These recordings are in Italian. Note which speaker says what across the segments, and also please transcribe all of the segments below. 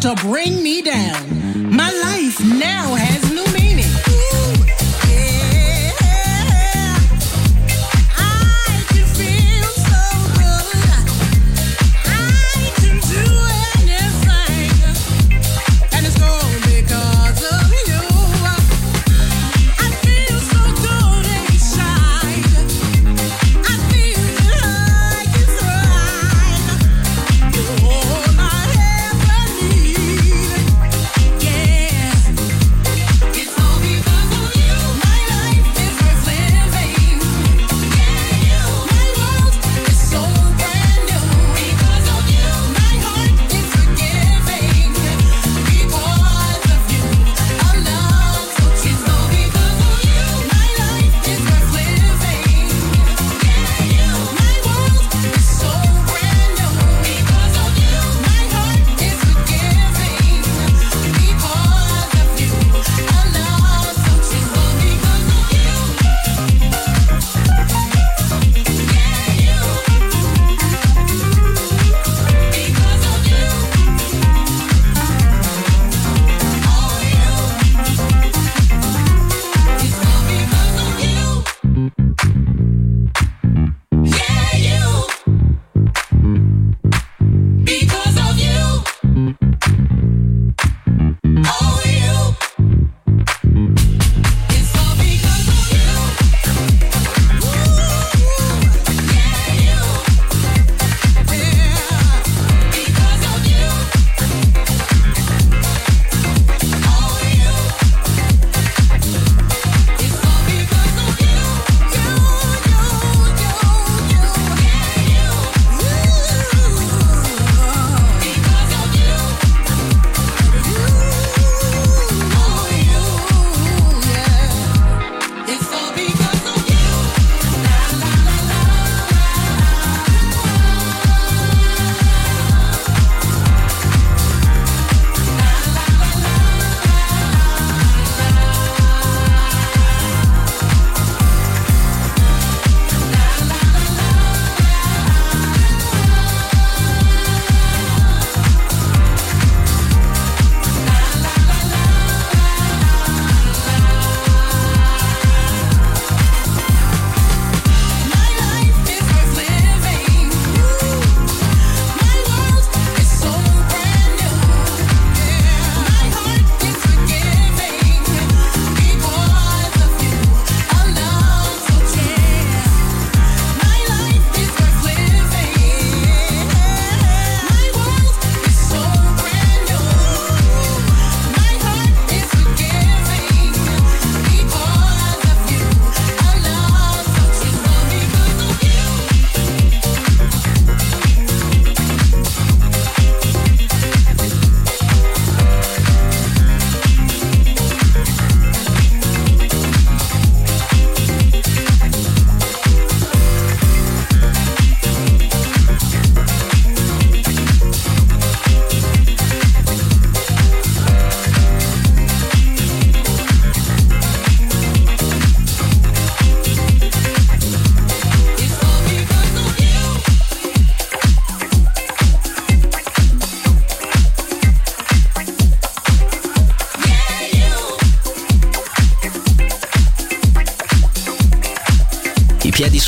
Speaker 1: To bring me down.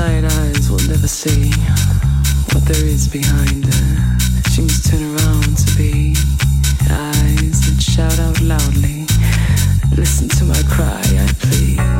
Speaker 2: Inside eyes will never see what there is behind her. She must turn around to be eyes that shout out loudly. Listen to my cry, I plead.